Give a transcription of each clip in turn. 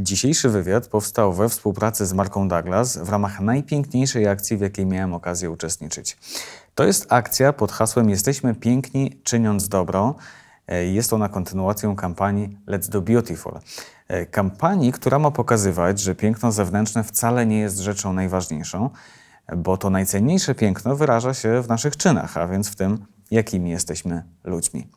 Dzisiejszy wywiad powstał we współpracy z marką Douglas w ramach najpiękniejszej akcji, w jakiej miałem okazję uczestniczyć. To jest akcja pod hasłem Jesteśmy piękni, czyniąc dobro. E, Jest ona kontynuacją kampanii Let's Do Beautiful. E, Kampanii, która ma pokazywać, że piękno zewnętrzne wcale nie jest rzeczą najważniejszą, bo to najcenniejsze piękno wyraża się w naszych czynach, a więc w tym, jakimi jesteśmy ludźmi.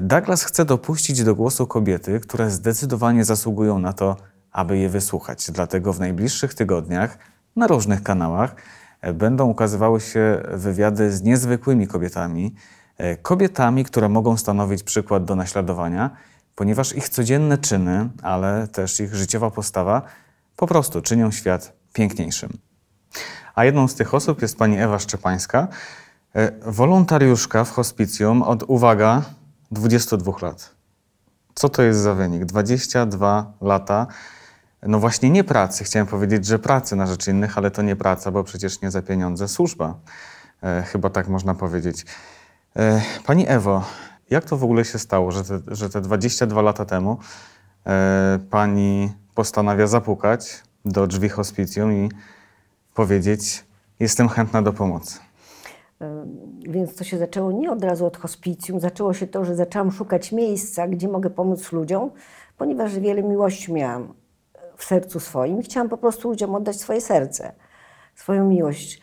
Douglas chce dopuścić do głosu kobiety, które zdecydowanie zasługują na to, aby je wysłuchać. Dlatego w najbliższych tygodniach na różnych kanałach e, będą ukazywały się wywiady z niezwykłymi kobietami, e, kobietami, które mogą stanowić przykład do naśladowania, ponieważ ich codzienne czyny, ale też ich życiowa postawa po prostu czynią świat piękniejszym. A jedną z tych osób jest pani Ewa Szczepańska, e, wolontariuszka w hospicjum od, uwaga, 22 lat. Co to jest za wynik? 22 lata. No właśnie nie pracy. Chciałem powiedzieć, że pracy na rzecz innych, ale to nie praca, bo przecież nie za pieniądze. Służba. E, chyba tak można powiedzieć. E, pani Ewo, jak to w ogóle się stało, że te, że te 22 lata temu e, pani postanawia zapukać do drzwi hospicjum i powiedzieć: Jestem chętna do pomocy? Więc to się zaczęło nie od razu od hospicjum. Zaczęło się to, że zaczęłam szukać miejsca, gdzie mogę pomóc ludziom, ponieważ wiele miłości miałam w sercu swoim chciałam po prostu ludziom oddać swoje serce, swoją miłość.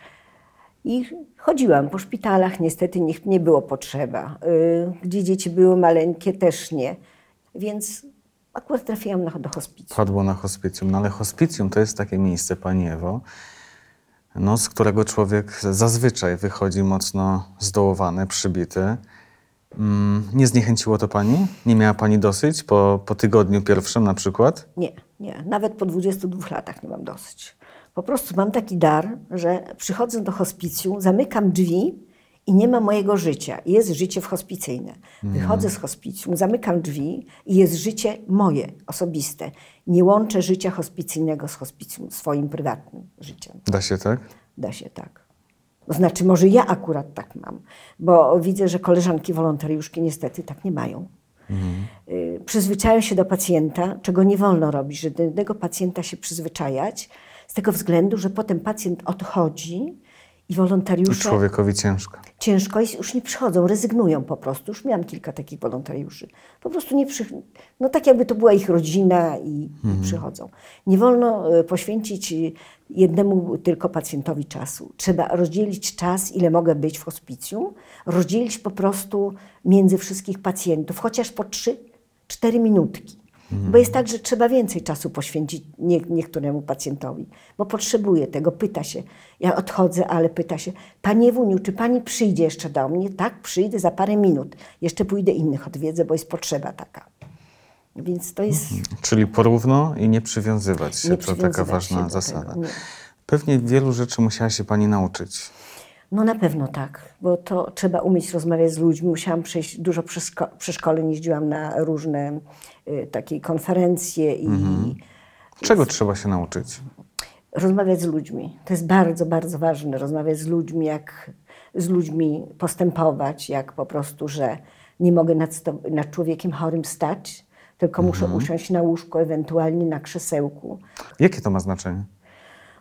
I chodziłam po szpitalach, niestety nikt nie było potrzeba. Y, Gdzie dzieci były maleńkie, też nie. Więc akurat trafiłam na, do hospicjum. Padło na hospicjum, no ale hospicjum to jest takie miejsce, Pani Ewo, no, z którego człowiek zazwyczaj wychodzi mocno zdołowany, przybity. Mm, Nie zniechęciło to Pani? Nie miała Pani dosyć po, po tygodniu pierwszym na przykład? Nie, nie. Nawet po 22 latach nie mam dosyć. Po prostu mam taki dar, że przychodzę do hospicjum, zamykam drzwi i nie ma mojego życia. Jest życie w hospicyjne. Wychodzę z hospicjum, zamykam drzwi i jest życie moje, osobiste. Nie łączę życia hospicyjnego z hospicjum, swoim prywatnym życiem. Da się tak? Da się tak. To znaczy, może ja akurat tak mam, bo widzę, że koleżanki wolontariuszki niestety tak nie mają. Y, Przyzwyczają się do pacjenta, czego nie wolno robić, że do jednego pacjenta się przyzwyczajać, z tego względu, że potem pacjent odchodzi i I wolontariusze człowiekowi ciężko. ciężko jest, już nie przychodzą, rezygnują po prostu. Już miałam kilka takich wolontariuszy. Po prostu nie przy... No tak jakby to była ich rodzina i, i przychodzą. Nie wolno e, poświęcić e, jednemu tylko pacjentowi czasu. Trzeba rozdzielić czas, ile mogę być w hospicjum, rozdzielić po prostu między wszystkich pacjentów, chociaż po 3-4 minutki. Bo jest tak, że trzeba więcej czasu poświęcić nie, niektóremu pacjentowi, bo potrzebuje tego, pyta się. Ja odchodzę, ale pyta się, Panie Wuniu, czy Pani przyjdzie jeszcze do mnie? Tak, przyjdę za parę minut. Jeszcze pójdę innych odwiedzę, bo jest potrzeba taka. Więc to jest... Czyli porówno i nie przywiązywać się. Nie to taka ważna zasada. nie. Pewnie wielu rzeczy musiała się Pani nauczyć. No na pewno tak, bo to trzeba umieć rozmawiać z ludźmi. Musiałam przejść dużo przeszko- przeszkoleń, jeździłam na różne y, takie konferencje i Czego trzeba się nauczyć? rozmawiać z ludźmi. To jest bardzo, bardzo ważne, rozmawiać z ludźmi, jak z ludźmi postępować, jak po prostu, że nie mogę nad, nad człowiekiem chorym stać, tylko muszę usiąść na łóżku, ewentualnie na krzesełku. Jakie to ma znaczenie?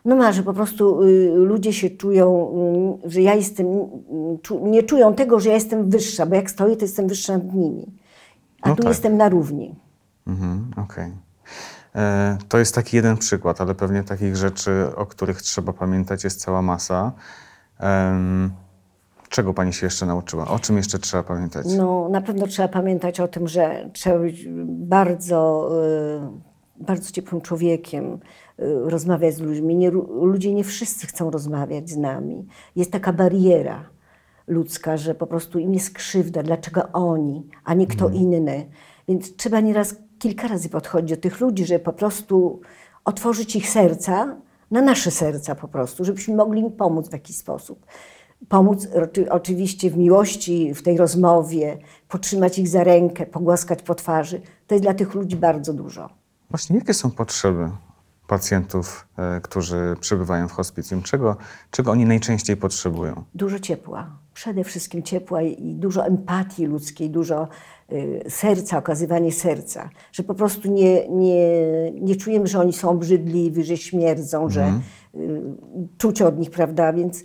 No ma, że po prostu y, ludzie się czują, y, że ja jestem, y, nie czują tego, że ja jestem wyższa, bo jak stoję, to jestem wyższa nad nimi. A No tu tak. jestem na równi. Mhm, Okej. E, To jest taki jeden przykład, ale pewnie takich rzeczy, o których trzeba pamiętać, jest cała masa. Czego Pani się jeszcze nauczyła? O czym jeszcze trzeba pamiętać? No, na pewno trzeba pamiętać o tym, że trzeba być bardzo, bardzo ciepłym człowiekiem, rozmawiać z ludźmi. Nie, ludzie nie wszyscy chcą rozmawiać z nami. Jest taka bariera ludzka, że po prostu im jest krzywda, dlaczego oni, a nie kto inny. Więc trzeba nieraz kilka razy podchodzić do tych ludzi, żeby po prostu otworzyć ich serca na nasze serca po prostu, żebyśmy mogli im pomóc w jakiś sposób. Pomóc oczy- oczywiście w miłości, w tej rozmowie, potrzymać ich za rękę, pogłaskać po twarzy. To jest dla tych ludzi bardzo dużo. Właśnie jakie są potrzeby pacjentów, e, którzy przebywają w hospicjum? Czego, czego oni najczęściej potrzebują? Dużo ciepła. Przede wszystkim ciepła i dużo empatii ludzkiej, dużo y, serca, okazywanie serca. Że po prostu nie, nie, nie czujemy, że oni są obrzydliwi, że śmierdzą, że y, czuć od nich, prawda? Więc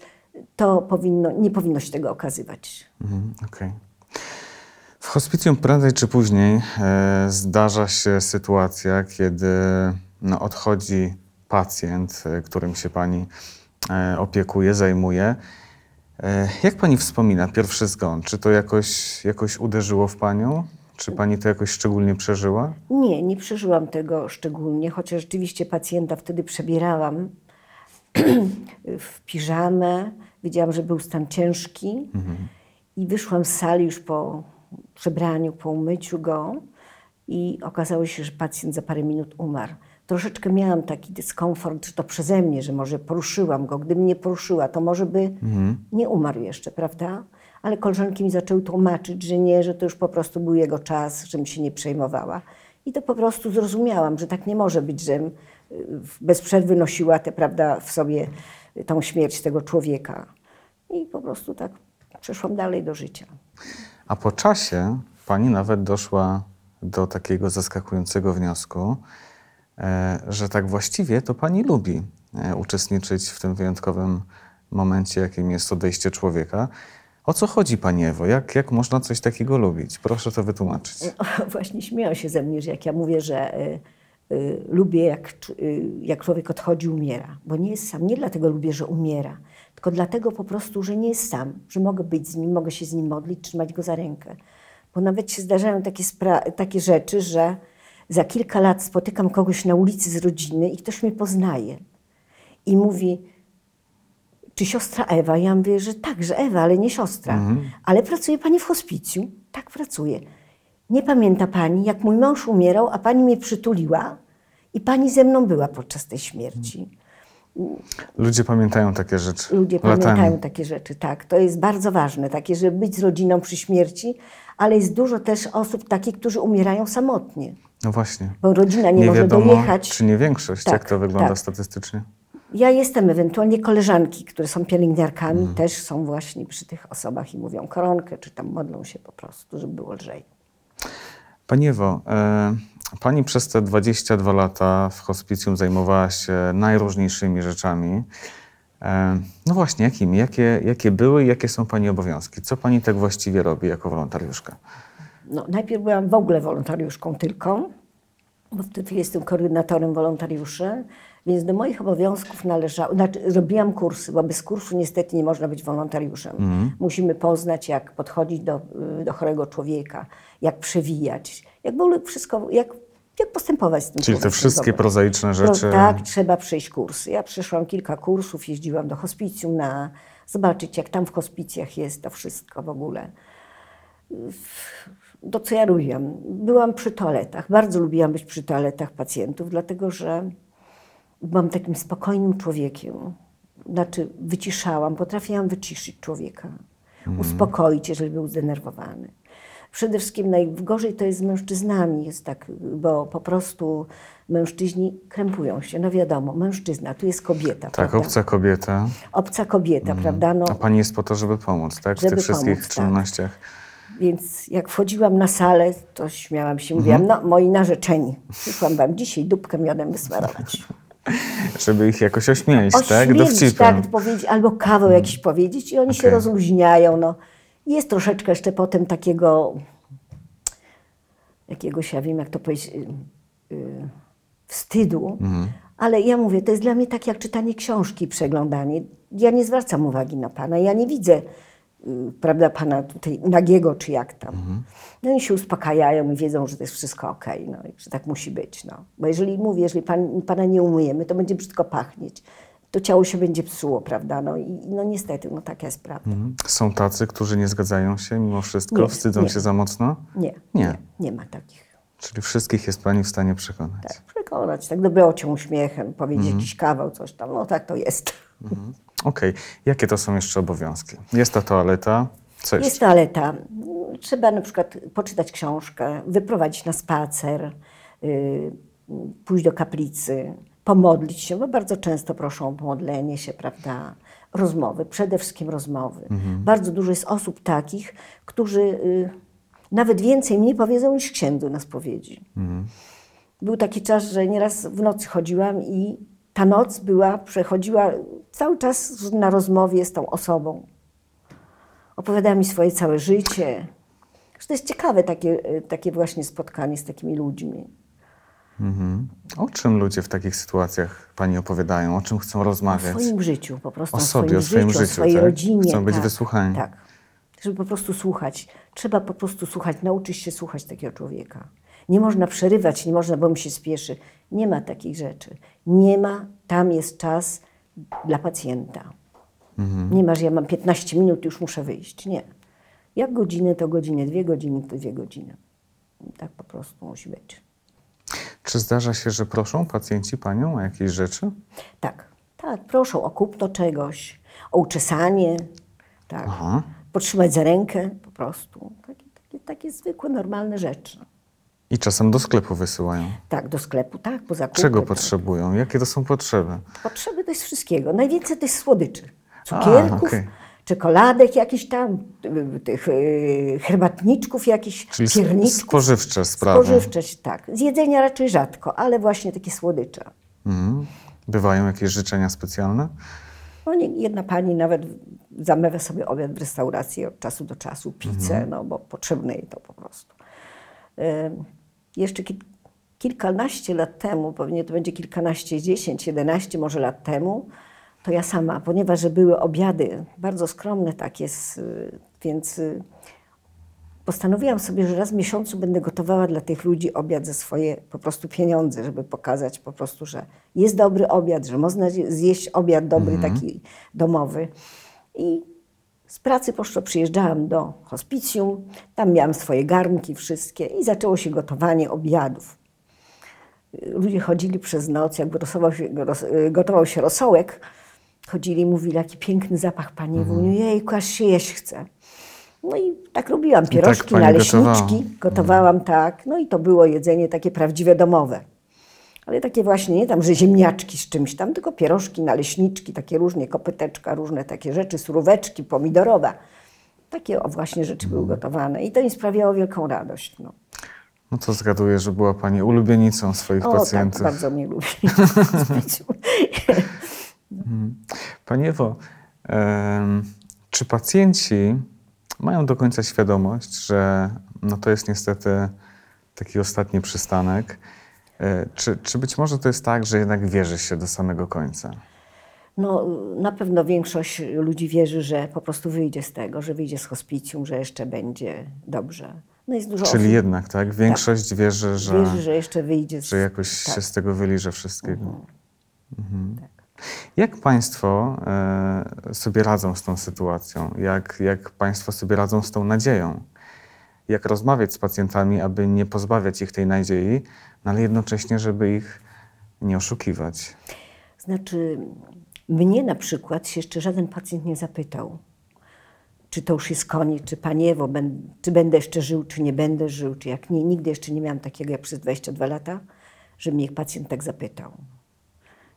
to powinno, nie powinno się tego okazywać. Mhm, Okej. W hospicjum prędzej czy później e, zdarza się sytuacja, kiedy no, odchodzi pacjent, e, którym się pani e, opiekuje, zajmuje. E, jak pani wspomina pierwszy zgon? Czy to jakoś, jakoś uderzyło w panią? Czy pani to jakoś szczególnie przeżyła? Nie, nie przeżyłam tego szczególnie, chociaż rzeczywiście pacjenta wtedy przebierałam w piżamę. Wiedziałam, że był stan ciężki i wyszłam z sali już po przebraniu, po umyciu go i okazało się, że pacjent za parę minut umarł. Troszeczkę miałam taki dyskomfort, że to przeze mnie, że może poruszyłam go. Gdybym nie poruszyła, to może by nie umarł jeszcze, prawda? Ale koleżanki mi zaczęły tłumaczyć, że nie, że to już po prostu był jego czas, żebym się nie przejmowała. I to po prostu zrozumiałam, że tak nie może być, żebym y, bez przerwy nosiła te, prawda, w sobie tą śmierć tego człowieka. I po prostu tak przeszłam dalej do życia. A po czasie pani nawet doszła do takiego zaskakującego wniosku, że tak właściwie to pani lubi e, uczestniczyć w tym wyjątkowym momencie, jakim jest odejście człowieka. O co chodzi, pani Ewo? Jak, jak można coś takiego lubić? Proszę to wytłumaczyć. Właśnie śmieją się ze mnie, że jak ja mówię, że y, y, lubię, jak, y, jak człowiek odchodzi, umiera. Bo nie jest sam. Nie dlatego lubię, że umiera, tylko dlatego po prostu, że nie jest sam. Że mogę być z nim, mogę się z nim modlić, trzymać go za rękę. Bo nawet się zdarzają takie, takie rzeczy, że za kilka lat spotykam kogoś na ulicy z rodziny i ktoś mnie poznaje. I mówi, czy siostra Ewa? Ja mówię, że tak, że Ewa, ale nie siostra. Ale pracuje pani w hospicjum? Tak, pracuje. Nie pamięta pani, jak mój mąż umierał, a pani mnie przytuliła i pani ze mną była podczas tej śmierci. Ludzie pamiętają takie rzeczy. Ludzie latami. pamiętają takie rzeczy, tak. To jest bardzo ważne, takie, żeby być z rodziną przy śmierci, ale jest dużo też osób takich, którzy umierają samotnie, No właśnie. bo rodzina nie, Nie może wiadomo, dojechać. czy nie większość, Tak, jak to wygląda tak. statystycznie. Ja jestem ewentualnie koleżanki, które są pielęgniarkami, też są właśnie przy tych osobach i mówią koronkę, czy tam modlą się po prostu, żeby było lżej. Pani Ewo, e, pani przez te 22 lata w hospicjum zajmowała się najróżniejszymi rzeczami. E, no właśnie, jakimi? Jakie, jakie były i jakie są pani obowiązki? Co pani tak właściwie robi jako wolontariuszka? No, najpierw byłam w ogóle wolontariuszką tylko, bo w tej chwili jestem koordynatorem wolontariuszy, więc do moich obowiązków należało, znaczy robiłam kursy, bo bez kursu niestety nie można być wolontariuszem. Musimy poznać, jak podchodzić do, do chorego człowieka, jak przewijać, jak w ogóle wszystko, jak, jak postępować z tym Czyli te wszystkie prozaiczne rzeczy. No, tak, trzeba przejść kursy. Ja przeszłam kilka kursów, jeździłam do hospicjum na zobaczyć, jak tam w hospicjach jest to wszystko w ogóle. To, co ja robiłam. Byłam przy toaletach. Bardzo lubiłam być przy toaletach pacjentów, dlatego że byłam takim spokojnym człowiekiem. Znaczy, wyciszałam, potrafiłam wyciszyć człowieka, uspokoić, jeżeli był zdenerwowany. Przede wszystkim najgorzej to jest z mężczyznami, jest tak, bo po prostu mężczyźni krępują się. No wiadomo, mężczyzna, tu jest kobieta. Tak, prawda? obca kobieta. Obca kobieta, prawda? No, A pani jest po to, żeby pomóc, tak? W Żeby tych wszystkich pomóc, tak. czynnościach. Więc jak wchodziłam na salę, to śmiałam się, mówiłam, Mhm. no moi narzeczeni, przyszłam wam dzisiaj dupkę miodem wysmarować. Żeby ich jakoś ośmielić, tak? Ośmielić, tak, powiedzieć, albo kawał jakiś powiedzieć i oni się Okej. rozluźniają. No. Jest troszeczkę jeszcze potem takiego, jakiegoś, ja wiem jak to powiedzieć, y, y, wstydu, ale ja mówię, to jest dla mnie tak jak czytanie książki przeglądanie. Ja nie zwracam uwagi na Pana, ja nie widzę, y, prawda, Pana tutaj nagiego czy jak tam. No i się uspokajają i wiedzą, że to jest wszystko okej, no i że tak musi być. No. Bo jeżeli mówię, jeżeli pan, Pana nie umyjemy, to będzie brzydko pachnieć. To ciało się będzie psuło, prawda? No i no niestety, no taka jest prawda. Mhm. Są tacy, którzy nie zgadzają się mimo wszystko, Nie, wstydzą nie. się za mocno? Nie, Nie. nie, nie ma takich. Czyli wszystkich jest pani w stanie przekonać. Tak, przekonać, tak dobrocią uśmiechem, powiedzieć jakiś kawał, coś tam, no tak to jest. Okej. Jakie to są jeszcze obowiązki? Jest ta toaleta. Co jeszcze? Jest toaleta. Trzeba na przykład poczytać książkę, wyprowadzić na spacer, y, pójść do kaplicy, pomodlić się, bo bardzo często proszą o pomodlenie się, prawda? Rozmowy, przede wszystkim rozmowy. Bardzo dużo jest osób takich, którzy y, nawet więcej mi powiedzą niż księdzu na spowiedzi. Był taki czas, że nieraz w nocy chodziłam i ta noc była, przechodziła cały czas na rozmowie z tą osobą. Opowiadała mi swoje całe życie. To jest ciekawe takie, y, takie właśnie spotkanie z takimi ludźmi. O czym ludzie w takich sytuacjach pani opowiadają? O czym chcą O rozmawiać? swoim życiu, po prostu O o, sobie, o swoim życiu, o swojej tak? rodzinie. Chcą być tak, wysłuchani. Tak, żeby po prostu słuchać. Trzeba po prostu słuchać, nauczyć się słuchać takiego człowieka. Nie można przerywać, nie można, bo mi się spieszy. Nie ma takich rzeczy. Nie ma, tam jest czas dla pacjenta. Mhm. Nie ma, że ja mam 15 minut, już muszę wyjść. Nie. Jak godzinę, to godzinę, dwie godziny, to dwie godziny. Tak po prostu musi być. Czy zdarza się, że proszą pacjenci panią o jakieś rzeczy? Tak, tak, proszę o kupno czegoś, o uczesanie, tak. Aha. Potrzymać za rękę po prostu. Takie, takie, takie zwykłe, normalne rzeczy. I czasem do sklepu wysyłają. Tak, do sklepu, tak, po zakupy. Czego tak. potrzebują? Jakie to są potrzeby? Potrzeby to jest wszystkiego. Najwięcej to jest słodyczy. Cukierków, okej. Czekoladek jakichś tam, tych y, herbatniczków jakichś, Czyli pierniczków. spożywcze sprawy. Spożywcze, tak. Z jedzenia raczej rzadko, ale właśnie takie słodycze. Mhm. Bywają jakieś życzenia specjalne? No, nie, jedna pani nawet zamawia sobie obiad w restauracji od czasu do czasu, pizzę, no bo potrzebne jej to po prostu. Ym, jeszcze kil, kilkanaście lat temu, pewnie to będzie kilkanaście, dziesięć, jedenaście może lat temu, to ja sama, ponieważ że były obiady bardzo skromne takie, y, więc y, postanowiłam sobie, że raz w miesiącu będę gotowała dla tych ludzi obiad za swoje po prostu pieniądze, żeby pokazać po prostu, że jest dobry obiad, że można zje- zjeść obiad dobry, taki domowy. I z pracy poszło, przyjeżdżałam do hospicjum, tam miałam swoje garnki wszystkie i zaczęło się gotowanie obiadów. Ludzie chodzili przez noc, jak gotował się, roz- gotował się rosołek, chodzili i mówili, jaki piękny zapach, panie Wuniu, jejku, aż się jeść chce. No i tak robiłam, pierożki, pani naleśniczki, gotowała. gotowałam tak, no i to było jedzenie takie prawdziwe domowe. Ale takie właśnie, nie tam, że ziemniaczki z czymś tam, tylko pierożki, naleśniczki, takie różne, kopyteczka, różne takie rzeczy, suróweczki, pomidorowa. Takie właśnie rzeczy były gotowane i to mi sprawiało wielką radość. No. No to zgaduję, że była pani ulubienicą swoich O pacjentów. tak, bardzo mnie lubi. Pani Ewo, em, czy pacjenci mają do końca świadomość, że no to jest niestety taki ostatni przystanek? E, Czy, czy być może to jest tak, że jednak wierzy się do samego końca? No, na pewno większość ludzi wierzy, że po prostu wyjdzie z tego, że wyjdzie z hospicjum, że jeszcze będzie dobrze. No jest dużo Czyli osób, jednak, tak? Większość wierzy, że, wierzy, że jeszcze wyjdzie z... że jakoś tak. się z tego wyliże wszystkiego. Mhm. Tak. Jak Państwo e, sobie radzą z tą sytuacją? Jak, jak Państwo sobie radzą z tą nadzieją? Jak rozmawiać z pacjentami, aby nie pozbawiać ich tej nadziei, no ale jednocześnie, żeby ich nie oszukiwać? Znaczy, mnie na przykład jeszcze żaden pacjent nie zapytał, czy to już jest koniec, czy Panie Ewo, ben, czy będę jeszcze żył, czy nie będę żył, czy jak nie. Nigdy jeszcze nie miałam takiego jak przez 22 lata, że mnie pacjent tak zapytał.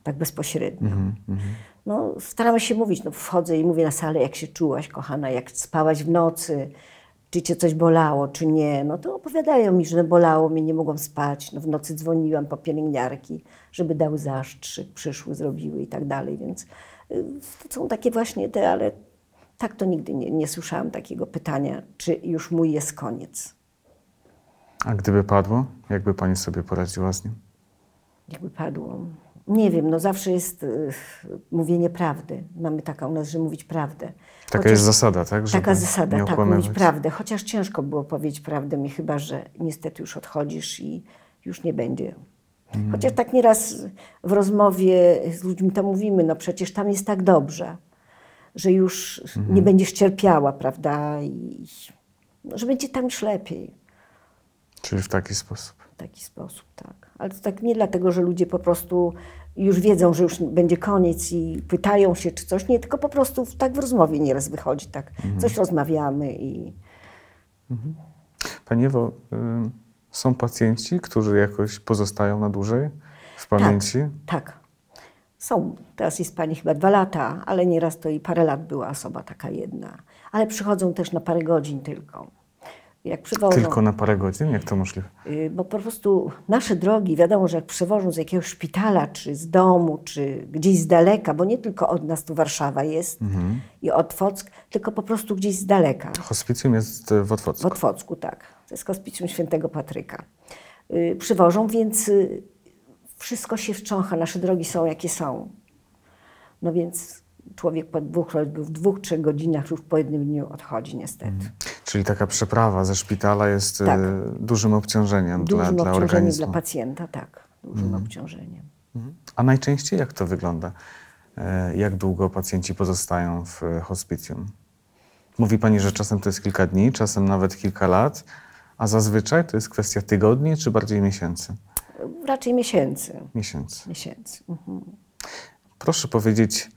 Tak bezpośrednio. No, staramy się mówić, no, wchodzę i mówię na salę, jak się czułaś, kochana, jak spałaś w nocy, czy cię coś bolało, czy nie. No to opowiadają mi, że bolało mnie, nie mogłam spać. No, w nocy dzwoniłam po pielęgniarki, żeby dały zastrzyk, przyszły, zrobiły i tak dalej. Więc y, to są takie właśnie te, ale tak to nigdy nie, nie słyszałam takiego pytania, czy już mój jest koniec. A gdyby padło, jakby Pani sobie poradziła z nim? Jakby padło. Nie wiem, no zawsze jest y, mówienie prawdy. Mamy taką u nas, że mówić prawdę. Taka Chociaż- jest zasada, tak? Żeby Taka zasada, tak, mówić prawdę. Chociaż ciężko było powiedzieć prawdę mi, chyba że niestety już odchodzisz i już nie będzie. Mhm. Chociaż tak nieraz w rozmowie z ludźmi to mówimy, no przecież tam jest tak dobrze, że już Mhm. nie będziesz cierpiała, prawda? I no, że będzie tam już lepiej. Czyli w taki sposób. W taki sposób, tak. Ale to tak nie dlatego, że ludzie po prostu już wiedzą, że już będzie koniec i pytają się czy coś, nie, tylko po prostu tak w rozmowie nieraz wychodzi, tak. Coś rozmawiamy i Pani Ewo, są pacjenci, którzy jakoś pozostają na dłużej w pamięci? tak, Są, teraz jest pani chyba dwa lata, ale nieraz to i parę lat była osoba taka jedna. Ale przychodzą też na parę godzin tylko. Jak przywożą, Tylko na parę godzin? Jak to możliwe? y, bo po prostu nasze drogi, wiadomo, że jak przywożą z jakiegoś szpitala, czy z domu, czy gdzieś z daleka, bo nie tylko od nas tu Warszawa jest i Otwock, tylko po prostu gdzieś z daleka. Hospicjum jest w W Otwocku. Otwocku, tak. To jest hospicjum świętego Patryka. Y, przywożą, więc y, wszystko się wstrzącha. Nasze drogi są, jakie są. No więc człowiek po dwóch, w dwóch, trzech godzinach już po jednym dniu odchodzi niestety. Czyli taka przeprawa ze szpitala jest Tak. e, dużym obciążeniem Dużym dla, dla obciążeniem organizmu. dla pacjenta, tak. Dużym obciążeniem. Mhm. A najczęściej jak to wygląda? E, Jak długo pacjenci pozostają w e, hospicjum? Mówi Pani, że czasem to jest kilka dni, czasem nawet kilka lat, a zazwyczaj to jest kwestia tygodni czy bardziej miesięcy? Raczej miesięcy. Miesięcy. Miesięcy. Mhm. Proszę powiedzieć,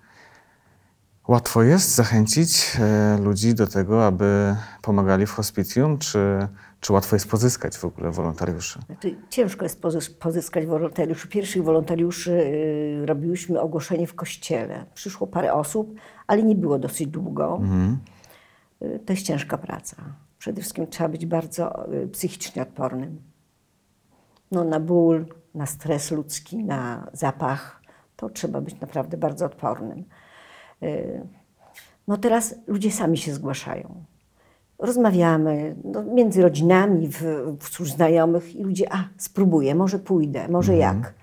łatwo jest zachęcić e, ludzi do tego, aby pomagali w hospicjum, czy, czy łatwo jest pozyskać w ogóle wolontariuszy? Znaczy, ciężko jest pozys- pozyskać wolontariuszy. Pierwszych wolontariuszy y, robiłyśmy ogłoszenie w kościele. Przyszło parę osób, ale nie było dosyć długo. Y, To jest ciężka praca. Przede wszystkim trzeba być bardzo psychicznie odpornym. No, na ból, na stres ludzki, na zapach. To trzeba być naprawdę bardzo odpornym. Y, No teraz ludzie sami się zgłaszają. Rozmawiamy no, między rodzinami, w, wśród znajomych i ludzie, a spróbuję, może pójdę, może jak.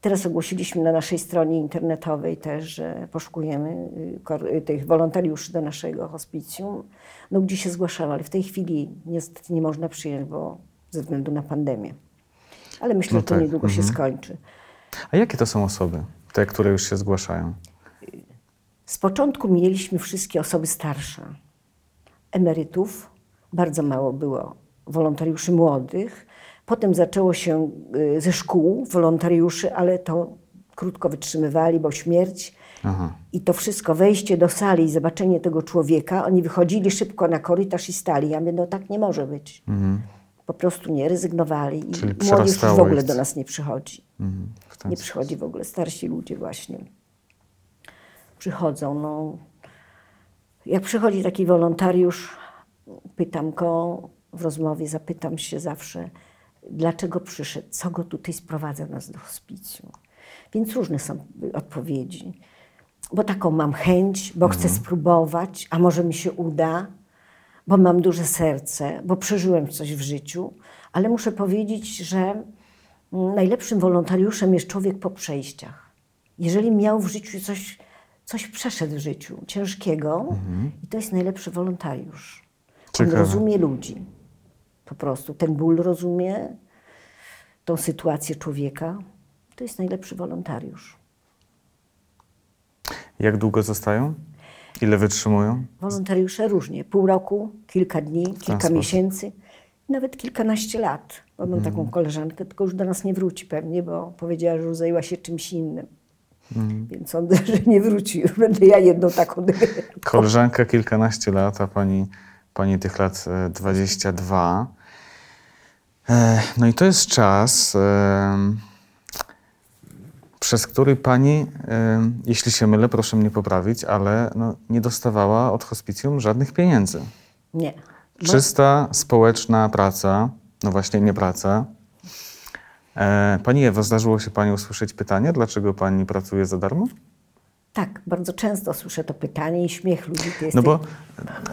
Teraz ogłosiliśmy na naszej stronie internetowej też, że poszukujemy y, y, tych wolontariuszy do naszego hospicjum. No ludzie się zgłaszają, ale w tej chwili niestety nie można przyjąć, bo ze względu na pandemię. Ale myślę, No że to tak, niedługo się skończy. A jakie to są osoby, te, które już się zgłaszają? Z początku mieliśmy wszystkie osoby starsze, emerytów, bardzo mało było wolontariuszy młodych. Potem zaczęło się y, ze szkół wolontariuszy, ale to krótko wytrzymywali, bo śmierć. Aha. I to wszystko, wejście do sali i zobaczenie tego człowieka, oni wychodzili szybko na korytarz i stali. Ja mówię, no tak nie może być. Po prostu nie, rezygnowali. I Czyli młodzież już w ogóle do nas nie przychodzi. Mhm, Nie sposób. przychodzi w ogóle. Starsi ludzie właśnie przychodzą. No. Jak przychodzi taki wolontariusz, pytam go w rozmowie, zapytam się zawsze, dlaczego przyszedł, co go tutaj sprowadza nas do hospicjum. Więc różne są odpowiedzi. Bo taką mam chęć, bo chcę spróbować, a może mi się uda, bo mam duże serce, bo przeżyłem coś w życiu, ale muszę powiedzieć, że mm, najlepszym wolontariuszem jest człowiek po przejściach. Jeżeli miał w życiu coś, coś przeszedł w życiu ciężkiego, i to jest najlepszy wolontariusz. On Ciekawe. rozumie ludzi. Po prostu ten ból rozumie, tą sytuację człowieka. To jest najlepszy wolontariusz. Jak długo zostają? Ile wytrzymują? Wolontariusze różnie. Pół roku, kilka dni, kilka miesięcy, nawet kilkanaście lat. Bo mam taką koleżankę, tylko już do nas nie wróci pewnie, bo powiedziała, że zajęła się czymś innym. Więc sądzę, że nie wróci. Już będę ja jedną taką Koleżanka kilkanaście lat, a pani, pani tych lat e, 22. E, No i to jest czas, em, przez który pani, jeśli się mylę, proszę mnie poprawić, ale no, nie dostawała od hospicjum żadnych pieniędzy. Nie. Czysta społeczna praca, no właśnie nie praca. E, Pani Ewo, zdarzyło się Pani usłyszeć pytanie, dlaczego Pani pracuje za darmo? tak, bardzo często słyszę to pytanie i śmiech ludzi. Ty No bo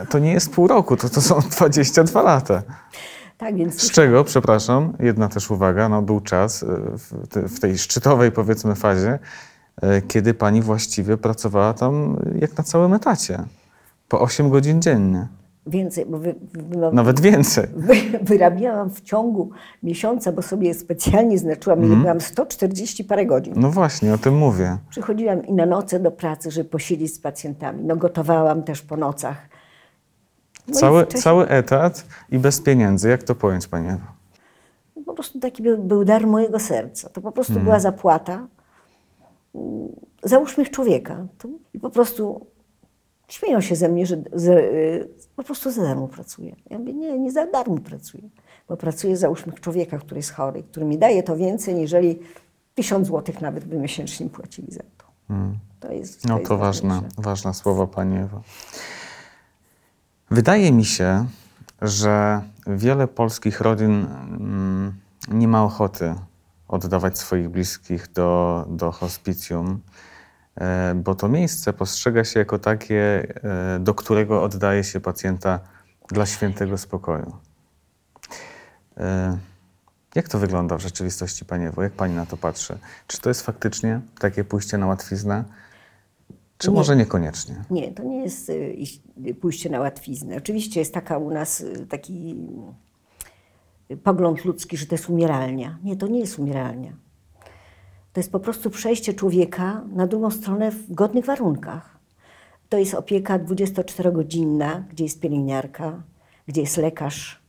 to nie jest pół roku, to, to są 22 lata. Tak, więc Z czego, przepraszam, jedna też uwaga, no był czas e, w tej szczytowej powiedzmy fazie, e, kiedy Pani właściwie pracowała tam jak na całym etacie. Po 8 godzin dziennie, więcej, bo wy, wy, nawet więcej. Wy- Wyrabiałam w ciągu miesiąca, bo sobie specjalnie znaczyłam, ile byłam 140 parę godzin. No właśnie, o tym mówię. Przychodziłam i na noce do pracy, żeby posiedzieć z pacjentami. No gotowałam też po nocach. No Cały, wcześniej cały etat i bez pieniędzy. Jak to pojąć, Pani Ewo? Po prostu taki był, był dar mojego serca. To po prostu była zapłata mm, za uśmiech człowieka. To, I po prostu śmieją się ze mnie, że z, y, po prostu za darmo pracuję. Ja mówię, nie, nie za darmo pracuję, bo pracuję za uśmiech człowieka, który jest chory, który mi daje to więcej, niżeli tysiąc złotych nawet by miesięcznie płacili za to. To jest, No jest to ważne, ważne słowo Pani Ewo. Wydaje mi się, że wiele polskich rodzin mm, nie ma ochoty oddawać swoich bliskich do, do hospicjum, bo to miejsce postrzega się jako takie, e, do którego oddaje się pacjenta dla świętego spokoju. E, Jak to wygląda w rzeczywistości, Pani Ewo? Jak Pani na to patrzy? Czy to jest faktycznie takie pójście na łatwiznę? Czy Nie. może niekoniecznie? Nie, to nie jest pójście na łatwiznę. Oczywiście jest taka u nas taki pogląd ludzki, że to jest umieralnia. Nie, to nie jest umieralnia. To jest po prostu przejście człowieka na drugą stronę w godnych warunkach. To jest opieka 24-godzinna, gdzie jest pielęgniarka, gdzie jest lekarz,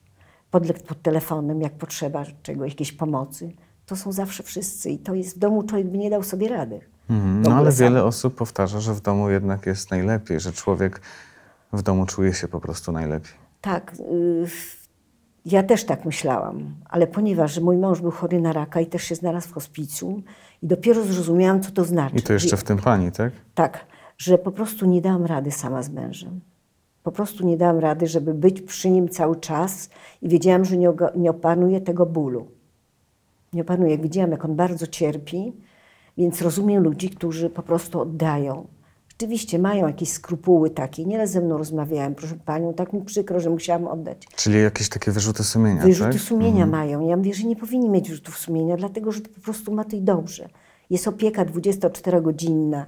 podlec pod telefonem, jak potrzeba czegoś, jakiejś pomocy. To są zawsze wszyscy i to jest w domu człowiek by nie dał sobie rady. W No ale sam. wiele osób powtarza, że w domu jednak jest najlepiej, że człowiek w domu czuje się po prostu najlepiej. Tak, y, ja też tak myślałam, ale ponieważ mój mąż był chory na raka i też się znalazł w hospicjum i dopiero zrozumiałam, co to znaczy. I to jeszcze w tym pani, tak? Tak, że po prostu nie dałam rady sama z mężem. Po prostu nie dałam rady, żeby być przy nim cały czas i wiedziałam, że nie, nie opanuję tego bólu. Nie opanuję. Widziałam, jak on bardzo cierpi, więc rozumiem ludzi, którzy po prostu oddają. Rzeczywiście mają jakieś skrupuły takie. Nieraz ze mną rozmawiałem, proszę panią, tak mi przykro, że musiałam oddać. Czyli jakieś takie wyrzuty sumienia, Wyrzuty tak? sumienia mają. Ja mówię, że nie powinni mieć wyrzutów sumienia, dlatego że po prostu ma to i dobrze. Jest opieka 24-godzinna,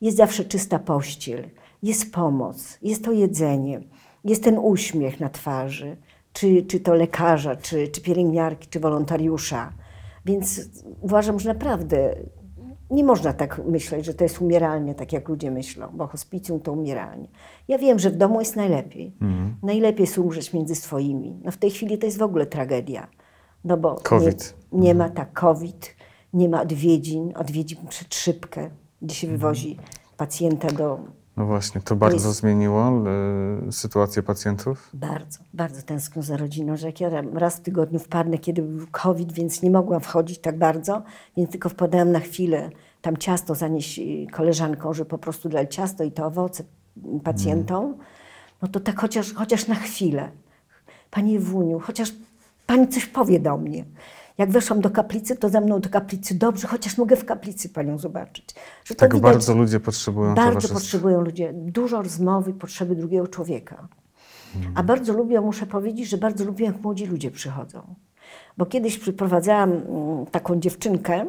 jest zawsze czysta pościel, jest pomoc, jest to jedzenie, jest ten uśmiech na twarzy, czy, czy to lekarza, czy, czy pielęgniarki, czy wolontariusza. Więc uważam, że naprawdę nie można tak myśleć, że to jest umieralnie, tak jak ludzie myślą, bo hospicjum to umieralnie. Ja wiem, że w domu jest najlepiej. Najlepiej jest umrzeć między swoimi. No w tej chwili to jest w ogóle tragedia. No bo COVID. Nie, nie ma tak COVID, nie ma odwiedzin, odwiedzin przed szybkę, gdzie się wywozi pacjenta do... No właśnie, to bardzo jest- zmieniło y, sytuację pacjentów? Bardzo, bardzo tęsknię za rodziną, że jak ja raz w tygodniu wpadnę, kiedy był COVID, więc nie mogłam wchodzić tak bardzo, więc tylko wpadałam na chwilę tam ciasto zanieść y, koleżanką, że po prostu dać ciasto i to owoce pacjentom, no to tak chociaż, chociaż na chwilę. Panie Wuniu, chociaż pani coś powie do mnie. Jak weszłam do kaplicy, to za mną do kaplicy dobrze, chociaż mogę w kaplicy panią zobaczyć. Że Tak widać- bardzo ludzie potrzebują bardzo potrzebują ludzie dużo rozmowy potrzeby drugiego człowieka. A bardzo lubią, muszę powiedzieć, że bardzo lubią, jak młodzi ludzie przychodzą. Bo kiedyś przyprowadzałam mm, taką dziewczynkę,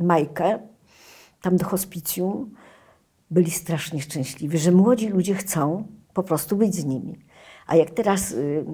Majkę, tam do hospicjum. Byli strasznie szczęśliwi, że młodzi ludzie chcą po prostu być z nimi. A jak teraz y,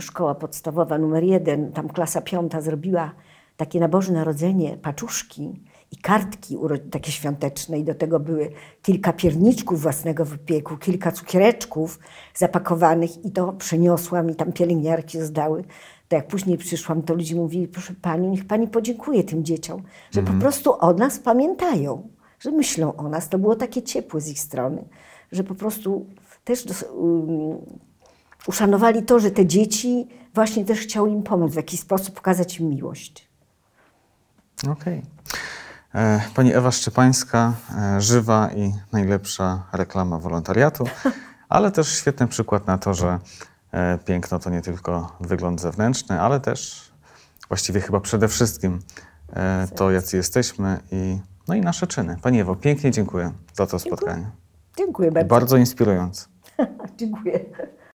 szkoła podstawowa numer jeden, tam klasa piąta zrobiła takie na Boże Narodzenie paczuszki i kartki takie świąteczne i do tego były kilka pierniczków własnego wypieku, kilka cukiereczków zapakowanych i to przyniosłam i tam pielęgniarki zdały. To jak później przyszłam, to ludzie mówili, proszę Pani, niech Pani podziękuje tym dzieciom, że po prostu o nas pamiętają, że myślą o nas. To było takie ciepłe z ich strony, że po prostu też um, uszanowali to, że te dzieci właśnie też chciały im pomóc, w jakiś sposób pokazać im miłość. Okej. E, Pani Ewa Szczepańska, e, żywa i najlepsza reklama wolontariatu, ale też świetny przykład na to, że e, piękno to nie tylko wygląd zewnętrzny, ale też właściwie chyba przede wszystkim to, jacy jesteśmy i, no i nasze czyny. Pani Ewo, pięknie dziękuję za to spotkanie. Dziękuję bardzo. Bardzo inspirujące. Dziękuję.